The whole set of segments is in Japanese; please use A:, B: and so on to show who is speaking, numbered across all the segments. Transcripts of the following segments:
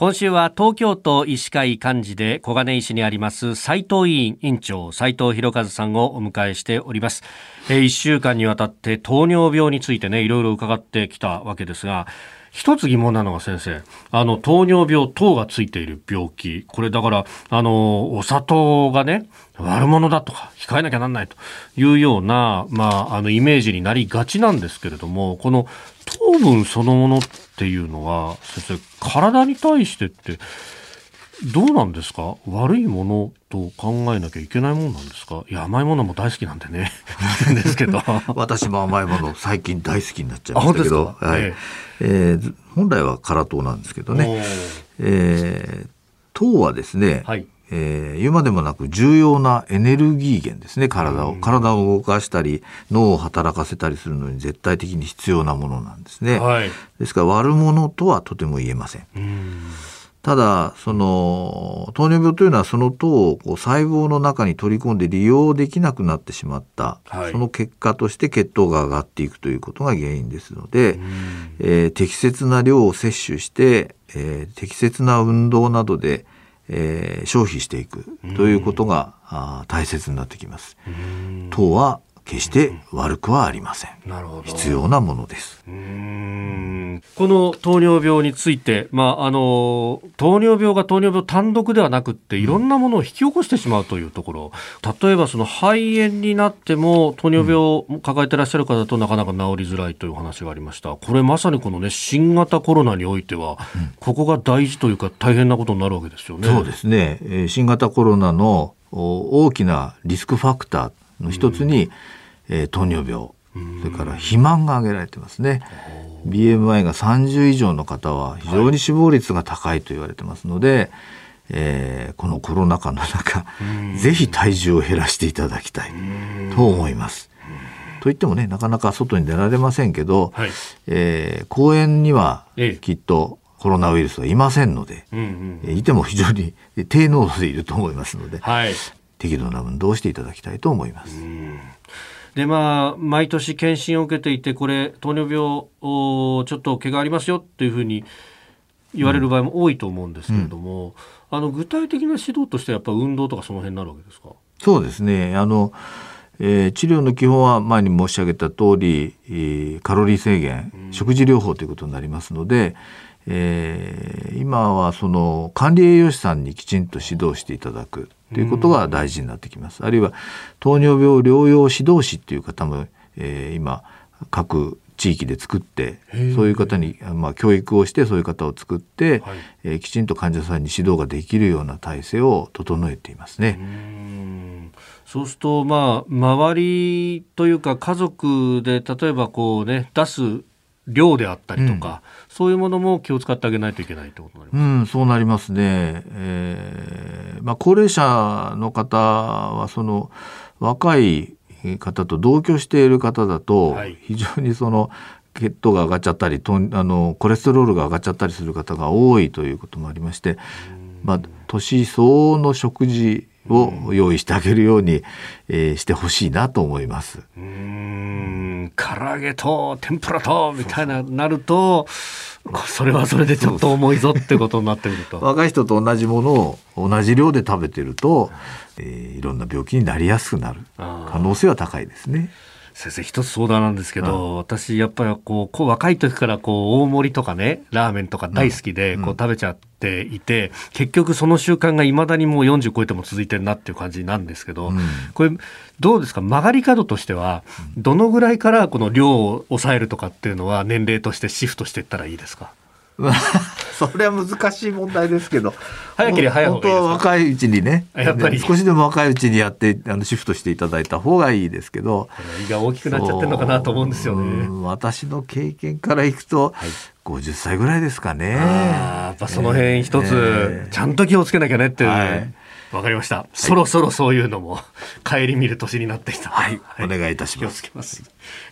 A: 今週は東京都医師会幹事で小金井市にあります斉藤委員委員長斉藤博和さんをお迎えしております。えー、1週間にわたって糖尿病についてねいろいろ伺ってきたわけですが一つ疑問なのが先生、あの、糖尿病、糖がついている病気、これだから、あの、お砂糖がね、悪者だとか、控えなきゃなんないというような、まあ、あの、イメージになりがちなんですけれども、この糖分そのものっていうのは、先生、体に対してって、どうなんですか？悪いものと考えなきゃいけないもんなんですか？いや甘いものも大好きなんでね。ですけど。
B: 私も甘いもの最近大好きになっちゃいましたけど、はい。ええ。ー、本来は辛党なんですけどね、えー、糖はですね、はいえー、言うまでもなく重要なエネルギー源ですね。体を、体を動かしたり脳を働かせたりするのに絶対的に必要なものなんですね、はい、ですから悪者とはとても言えません。ただその糖尿病というのはその糖をこう細胞の中に取り込んで利用できなくなってしまった、はい、その結果として血糖が上がっていくということが原因ですので、えー、適切な量を摂取して、えー、適切な運動などで、えー、消費していくということが、あ大切になってきます。糖は決して悪くはありません。なるほど必要なものです。こ
A: の糖尿病について、まあ、あの糖尿病が糖尿病単独ではなくっていろんなものを引き起こしてしまうというところ、うん、例えばその肺炎になっても糖尿病を抱えてらっしゃる方となかなか治りづらいという話がありました。これまさにこのね新型コロナにおいては、ここが大事というか大変なことになるわけですよね。
B: そうですね。新型コロナの大きなリスクファクターの一つに、うん。えー、糖尿病。それから肥満が挙げられてますね BMI が30以上の方は非常に死亡率が高いと言われてますので、はい、えー、このコロナ禍の中ぜひ体重を減らしていただきたいと思います。といってもねなかなか外に出られませんけど、はい、えー、公園にはきっとコロナウイルスはいませんので、うんうん、いても非常に低濃度でいると思いますので、はい、適度な運動をしていただきたいと思います。
A: でまあ、毎年検診を受けていてこれ糖尿病ちょっと毛がありますよっていうふうに言われる場合も多いと思うんですけれども、うん、あの具体的な指導としてはやっぱ運動とかその辺になるわけですか？
B: そうですね。あの、えー、治療の基本は前に申し上げた通り、えー、カロリー制限、うん、食事療法ということになりますので、えー、今はその管理栄養士さんにきちんと指導していただくということが大事になってきます。あるいは糖尿病療養指導士っていう方も、えー、今各地域で作ってそういう方に、まあ、教育をしてそういう方を作って、はい、えー、きちんと患者さんに指導ができるような体制を整えていますね。
A: そうすると、まあ、周りというか家族で例えばこうね出す量であったりとか、うん、そういうものも気を使ってあげないといけないということになります、
B: うん、そうなりますね。えーまあ、高齢者の方はその若い方と同居している方だと、非常にその血糖が上がっちゃったりとあのコレステロールが上がっちゃったりする方が多いということもありまして、まあ、年相応の食事を用意してあげるように、えー、してほしいなと思います。
A: うん唐揚げと天ぷらとみたいななるとそれはそれでちょっと重いぞってことになってくると。
B: 若い人と同じものを同じ量で食べてると、えー、いろんな病気になりやすくなる。可能性は高いですね。
A: 先生一つ相談なんですけど、うん、私やっぱりこうこう若い時からこう大盛りとかねラーメンとか大好きでこう食べちゃっていて、うん、結局その習慣がいまだにもう40超えても続いてるなっていう感じなんですけど、うん、これどうですか？曲がり角としてはどのぐらいからこの量を抑えるとかっていうのは年齢としてシフトしていったらいいですか？
B: それは難しい問題ですけど。
A: 早ければ早い
B: 方がいい本当は若いうちにね。やっぱり。少しでも若いうちにやってあのシフトしていただいた方がいいですけど。
A: 胃が大きくなっちゃってるのかなと思うんですよね。
B: 私の経験からいくと、はい、50歳ぐらいですかね。
A: やっぱその辺一つ、ちゃんと気をつけなきゃねっていう、はいわかりました、はい、そろそろそういうのも帰り見る年になってきた。
B: はい、はい、お願いいたします。
A: 気をつけます。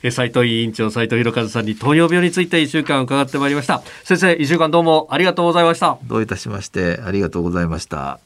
A: え斉藤委員長斉藤博和さんに糖尿病について一週間伺ってまいりました。先生一週間どうもありがとうございました。
B: どういたしましてありがとうございました